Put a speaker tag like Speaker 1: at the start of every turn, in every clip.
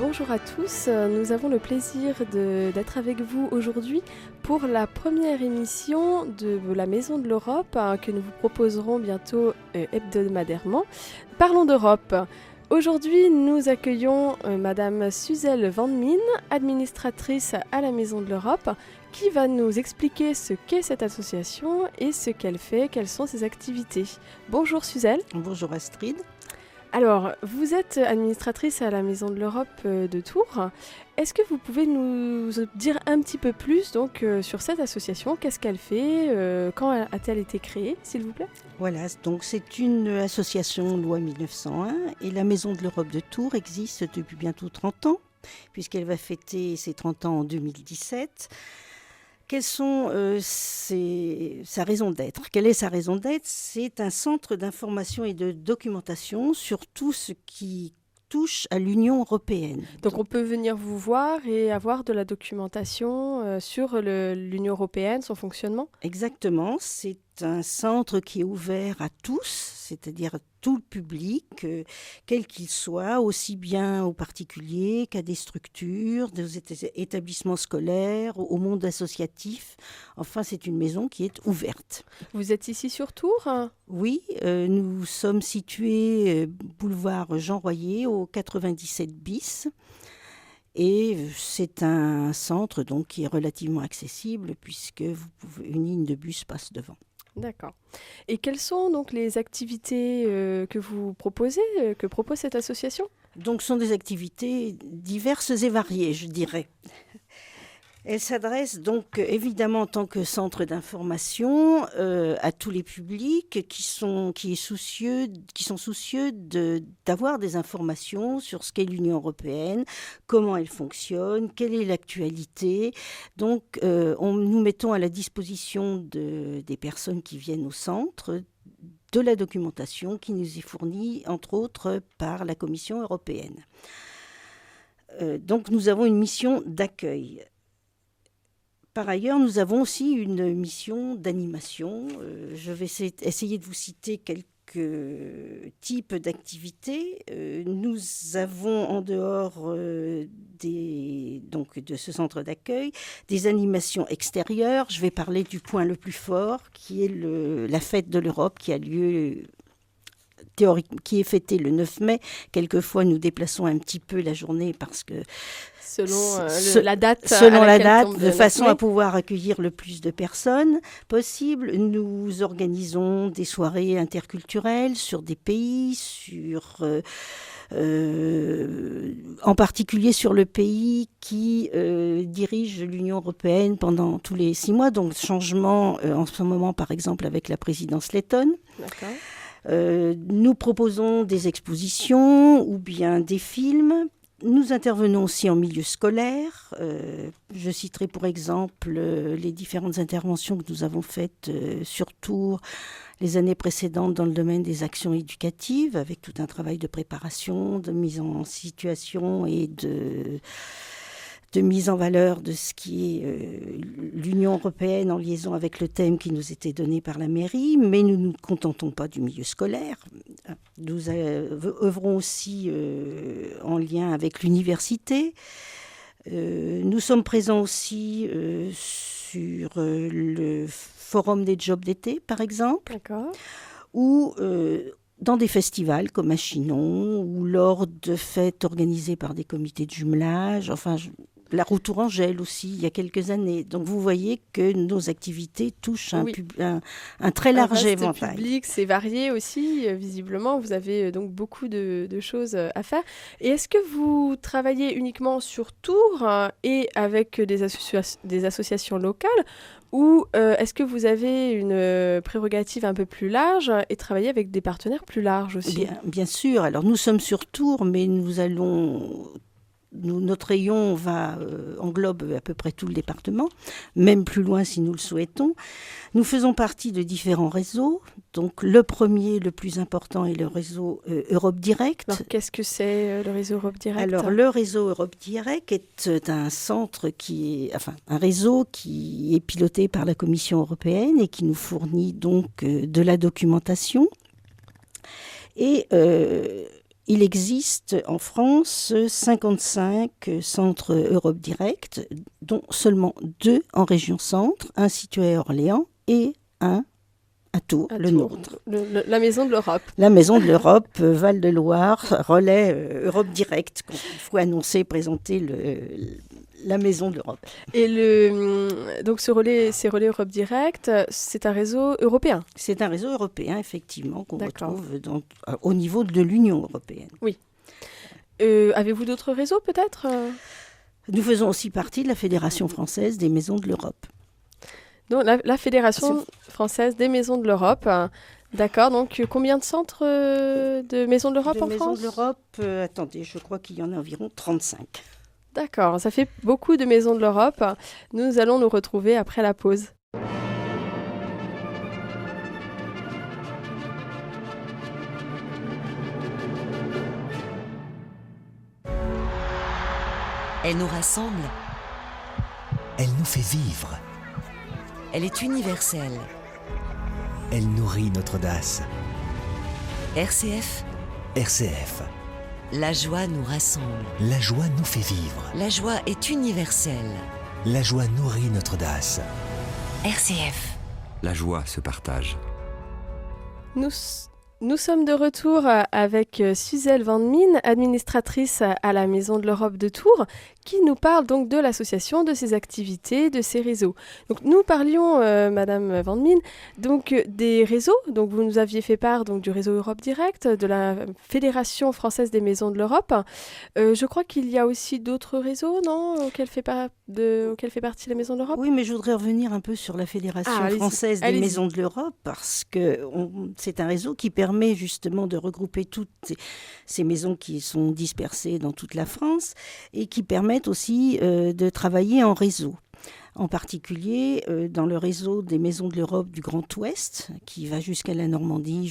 Speaker 1: bonjour à tous. Nous avons le plaisir d'être avec vous aujourd'hui pour la première émission de la Maison de l'Europe hein, que nous vous proposerons bientôt euh, hebdomadairement. Parlons d'Europe. Aujourd'hui, nous accueillons euh, Madame Suzelle Van Min, administratrice à la Maison de l'Europe, qui va nous expliquer ce qu'est cette association et ce qu'elle fait, quelles sont ses activités. Bonjour Suzelle.
Speaker 2: Bonjour Astrid.
Speaker 1: Alors, vous êtes administratrice à la Maison de l'Europe euh, de Tours. Est-ce que vous pouvez nous dire un petit peu plus donc, euh, sur cette association? Qu'est-ce qu'elle fait euh, Quand a-t-elle été créée, s'il vous plaît?
Speaker 2: Voilà, donc c'est une association loi 1901 et la Maison de l'Europe de Tours existe depuis bientôt 30 ans, puisqu'elle va fêter ses 30 ans en 2017. Quelles sont euh, sa raison d'être? Quelle est sa raison d'être? C'est un centre d'information et de documentation sur tout ce qui touche à l'Union européenne.
Speaker 1: Donc on peut venir vous voir et avoir de la documentation euh, sur l'Union européenne, son fonctionnement?
Speaker 2: Exactement, c'est un centre qui est ouvert à tous, c'est-à-dire tout le public, euh, quel qu'il soit, aussi bien aux particuliers qu'à des structures, des établissements scolaires, au monde associatif. Enfin, c'est une maison qui est ouverte.
Speaker 1: Vous êtes ici sur Tours
Speaker 2: Oui, euh, nous sommes situés euh, boulevard Jean Royer au 97 bis. Et c'est un centre donc qui est relativement accessible puisque vous pouvez, une ligne de bus passe devant.
Speaker 1: D'accord. Et quelles sont donc les activités euh, que vous proposez, euh, que propose cette association?
Speaker 2: Donc, ce sont des activités diverses et variées, je dirais. Elle s'adresse donc évidemment en tant que centre d'information euh, à tous les publics qui sont, soucieux, sont d'avoir des informations sur ce qu'est l'Union européenne, comment elle fonctionne, quelle est l'actualité. Donc euh, nous mettons à la disposition de, des personnes qui viennent au centre de la documentation qui nous est fournie entre autres par la Commission européenne. Euh, donc nous avons une mission d'accueil. Par ailleurs, nous avons aussi une mission d'animation. Euh, je vais essayer de vous citer quelques types d'activités. Euh, nous avons en dehors euh, de ce centre d'accueil des animations extérieures. Je vais parler du point le plus fort, qui est la fête de l'Europe qui a lieu théorique, qui est fêtée le 9 mai. Quelquefois, nous déplaçons un petit peu la journée parce que
Speaker 1: selon euh, la date.
Speaker 2: Selon la date, de façon à pouvoir accueillir le plus de personnes possible. Nous organisons des soirées interculturelles sur des pays, sur euh, euh, en particulier sur le pays qui dirige l'Union européenne pendant tous les six mois. Donc changement en ce moment, par exemple, avec la présidence lettonne. Nous proposons des expositions ou bien des films nous intervenons aussi en milieu scolaire. Euh, je citerai pour exemple euh, les différentes interventions que nous avons faites euh, sur Tours les années précédentes dans le domaine des actions éducatives, avec tout un travail de préparation, de mise en situation et de de mise en valeur de ce qui est euh, l'Union européenne en liaison avec le thème qui nous était donné par la mairie, mais nous ne nous contentons pas du milieu scolaire. Nous œuvrons aussi euh, en lien avec l'université. Euh, nous sommes présents aussi sur le forum des jobs d'été, par exemple, ou dans des festivals comme à Chinon ou lors de fêtes organisées par des comités de jumelage. Enfin, la route Tourangelle aussi, il y a quelques années. Donc vous voyez que nos activités touchent un, un, très large éventail.
Speaker 1: public, c'est varié aussi, euh, visiblement. Vous avez euh, donc beaucoup de, choses euh, à faire. Et est-ce que vous travaillez uniquement sur Tours et avec des, des associations locales ou est-ce que vous avez une prérogative un peu plus large et travailler avec des partenaires plus larges aussi?
Speaker 2: Bien, bien sûr. Alors nous sommes sur Tours, mais nous allons notre rayon va, euh, englobe à peu près tout le département, même plus loin si nous le souhaitons. Nous faisons partie de différents réseaux. Donc le premier, le plus important, est le réseau euh, Europe Direct.
Speaker 1: Alors qu'est-ce que c'est euh, le réseau Europe Direct?
Speaker 2: Alors le réseau Europe Direct est un centre qui est, enfin un réseau qui est piloté par la Commission européenne et qui nous fournit donc de la documentation. Et il existe en France 55 centres Europe Direct, dont seulement deux en région centre, un situé à Orléans et un à Tours, le nôtre.
Speaker 1: la Maison de l'Europe.
Speaker 2: La Maison de l'Europe, euh, Val-de-Loire, relais euh, Europe Direct, qu'il faut annoncer, présenter le, la Maison de l'Europe.
Speaker 1: Et le, hum, donc ce relais, ces relais Europe Direct, c'est un réseau européen
Speaker 2: C'est un réseau européen, effectivement, qu'on retrouve dans, euh, au niveau de l'Union européenne.
Speaker 1: Oui. Avez-vous d'autres réseaux peut-être
Speaker 2: Nous faisons aussi partie de la Fédération française des maisons de l'Europe.
Speaker 1: Donc, la, Fédération française des maisons de l'Europe. D'accord, donc combien de centres euh, de maisons de l'Europe en
Speaker 2: France
Speaker 1: Maisons
Speaker 2: de l'Europe, euh, attendez, je crois qu'il y en a environ 35.
Speaker 1: D'accord, ça fait beaucoup de maisons de l'Europe. Nous allons nous retrouver après la pause.
Speaker 3: Elle nous rassemble.
Speaker 4: Elle nous fait vivre.
Speaker 3: Elle est universelle.
Speaker 4: Elle nourrit notre audace.
Speaker 3: RCF
Speaker 4: RCF.
Speaker 3: La joie nous rassemble.
Speaker 4: La joie nous fait vivre.
Speaker 3: La joie est universelle.
Speaker 4: La joie nourrit notre audace.
Speaker 3: RCF.
Speaker 5: La joie se partage.
Speaker 1: Nous, nous sommes de retour euh, avec euh, Suzelle Van Mine, administratrice à la Maison de l'Europe de Tours, qui nous parle donc de l'association, de ses activités, de ses réseaux. Donc nous parlions, euh, Madame Van Mine, donc des réseaux. Donc vous nous aviez fait part donc du réseau Europe Direct, de la Fédération française des maisons de l'Europe. je crois qu'il y a aussi d'autres réseaux, non, auxquels fait, de, fait partie la Maison de l'Europe.
Speaker 2: Oui, mais je voudrais revenir un peu sur la Fédération ah, française des maisons de l'Europe parce que c'est un réseau qui permet justement de regrouper toutes ces maisons qui sont dispersées dans toute la France et qui permettent aussi euh, de travailler en réseau en particulier euh, dans le réseau des maisons de l'Europe du Grand Ouest, qui va jusqu'à la Normandie,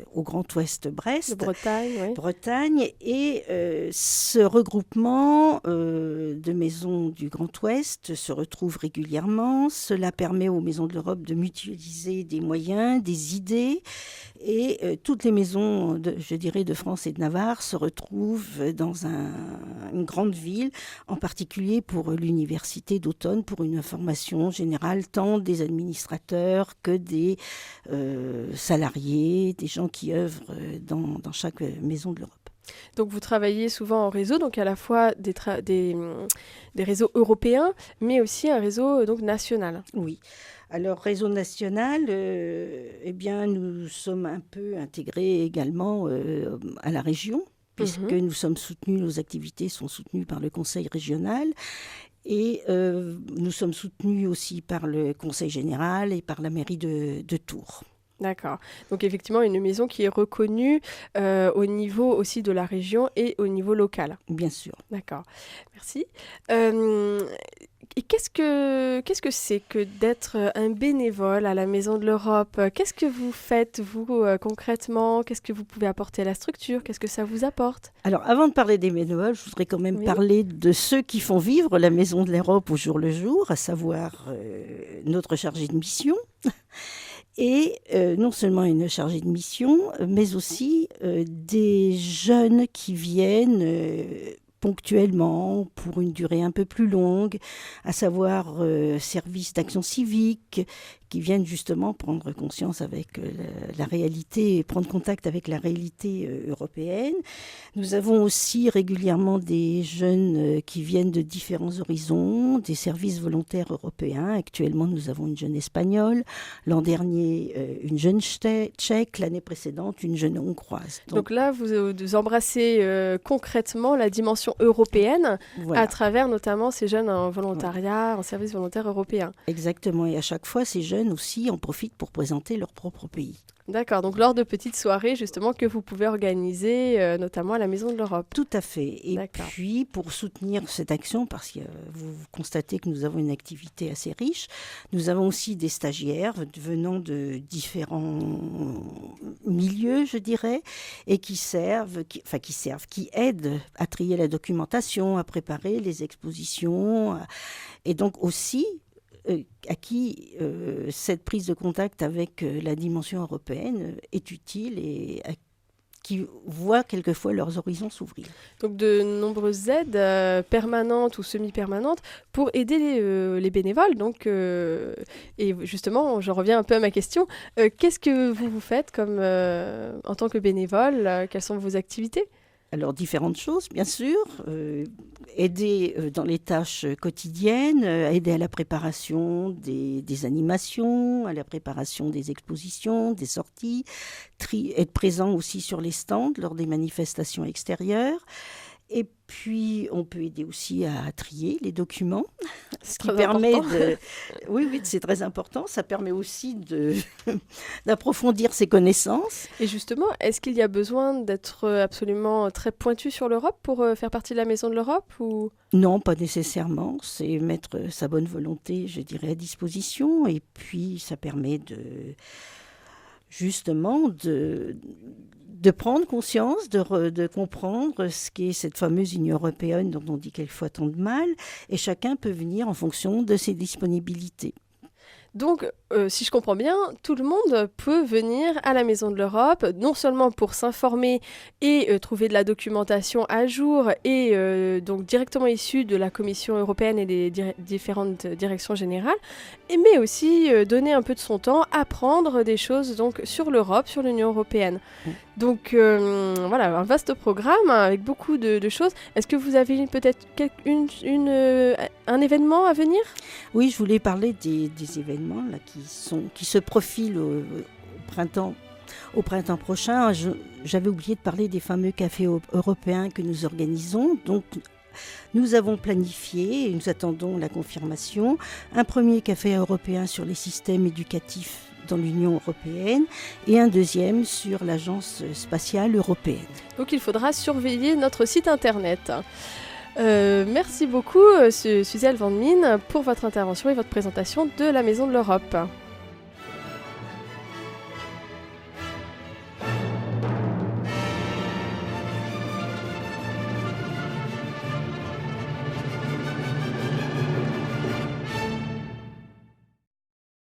Speaker 2: jusqu'au Grand Ouest Brest.
Speaker 1: Bretagne,
Speaker 2: Bretagne. Et euh, ce regroupement euh, de maisons du Grand Ouest se retrouve régulièrement. Cela permet aux maisons de l'Europe de mutualiser des moyens, des idées. Et toutes les maisons, de, je dirais, de France et de Navarre se retrouvent dans une grande ville, en particulier pour l'université d'automne pour une information générale tant des administrateurs que des euh, salariés, des gens qui œuvrent dans, dans chaque maison de l'Europe.
Speaker 1: Donc vous travaillez souvent en réseau, donc à la fois des, des, des, réseaux européens, mais aussi un réseau donc national.
Speaker 2: Oui. Alors réseau national, euh, eh bien nous sommes un peu intégrés également euh, à la région puisque mhm. nous sommes soutenus, nos activités sont soutenues par le Conseil régional et euh, nous sommes soutenus aussi par le Conseil général et par la mairie de, Tours.
Speaker 1: D'accord. Donc effectivement, une maison qui est reconnue euh, au niveau aussi de la région et au niveau local.
Speaker 2: Bien sûr.
Speaker 1: D'accord. Merci. Euh, et qu'est-ce que qu'est-ce que c'est que d'être euh, un bénévole à la Maison de l'Europe? Qu'est-ce que vous faites vous euh, concrètement? Qu'est-ce que vous pouvez apporter à la structure? Qu'est-ce que ça vous apporte?
Speaker 2: Alors, avant de parler des bénévoles, je voudrais quand même parler de ceux qui font vivre la Maison de l'Europe au jour le jour, à savoir euh, notre chargé de mission. et non seulement une chargée de mission, mais aussi des jeunes qui viennent ponctuellement, pour une durée un peu plus longue, à savoir euh, service d'action civique, qui viennent justement prendre conscience avec euh, la, réalité, prendre contact avec la réalité euh, européenne. Nous avons aussi régulièrement des jeunes qui viennent de différents horizons, des services volontaires européens. Actuellement, nous avons une jeune espagnole, l'an dernier une jeune tchèque, l'année précédente une jeune hongroise.
Speaker 1: Donc, là, vous, embrassez concrètement la dimension européenne à travers notamment ces jeunes en volontariat, en service volontaire européen.
Speaker 2: Exactement, et à chaque fois, ces jeunes aussi en profitent pour présenter leur propre pays.
Speaker 1: D'accord, donc lors de petites soirées justement que vous pouvez organiser, euh, notamment à la Maison de l'Europe.
Speaker 2: Tout à fait. Et puis pour soutenir cette action, parce que vous constatez que nous avons une activité assez riche, nous avons aussi des stagiaires venant de différents milieux, je dirais, et qui servent, qui, enfin qui servent, qui aident à trier la documentation, à préparer les expositions, et donc aussi euh, à qui euh, cette prise de contact avec euh, la dimension européenne est utile et qui voient quelquefois leurs horizons s'ouvrir.
Speaker 1: Donc de nombreuses aides euh, permanentes ou semi-permanentes pour aider les, euh, bénévoles. Donc, euh, et justement, je reviens un peu à ma question. Qu'est-ce que vous vous faites comme, en tant que bénévole? Quelles sont vos activités?
Speaker 2: Alors différentes choses, bien sûr, euh, aider euh, dans les tâches quotidiennes, euh, aider à la préparation des, des, animations, à la préparation des expositions, des sorties, être présent aussi sur les stands lors des manifestations extérieures, et puis, on peut aider aussi à trier les documents,
Speaker 1: ce qui permet de.
Speaker 2: Oui, oui, c'est très important. Ça permet aussi de d'approfondir ses connaissances.
Speaker 1: Et justement, est-ce qu'il y a besoin d'être absolument très pointu sur l'Europe pour euh, faire partie de la Maison de l'Europe ou?
Speaker 2: Non, pas nécessairement. C'est mettre sa bonne volonté, je dirais, à disposition. Et puis, ça permet de justement de de prendre conscience, de, de comprendre ce qu'est cette fameuse Union européenne dont on dit quelquefois tant de mal, et chacun peut venir en fonction de ses disponibilités.
Speaker 1: Donc, euh, si je comprends bien, tout le monde peut venir à la Maison de l'Europe, non seulement pour s'informer et euh, trouver de la documentation à jour et euh, donc directement issue de la Commission européenne et des différentes directions générales, mais aussi donner un peu de son temps, apprendre des choses donc sur l'Europe, sur l'Union européenne. Mm. Donc voilà, un vaste programme avec beaucoup de, choses. Est-ce que vous avez peut-être une, un événement à venir?
Speaker 2: Oui, je voulais parler des, des événements là, qui qui, se profilent au, printemps au printemps prochain. J'avais oublié de parler des fameux cafés européens que nous organisons. Donc, nous avons planifié, et nous attendons la confirmation, un premier café européen sur les systèmes éducatifs dans l'Union européenne et un deuxième sur l'Agence spatiale européenne.
Speaker 1: Donc il faudra surveiller notre site internet. Euh, merci beaucoup, euh, Suzelle Van Mine, pour votre intervention et votre présentation de la Maison de l'Europe.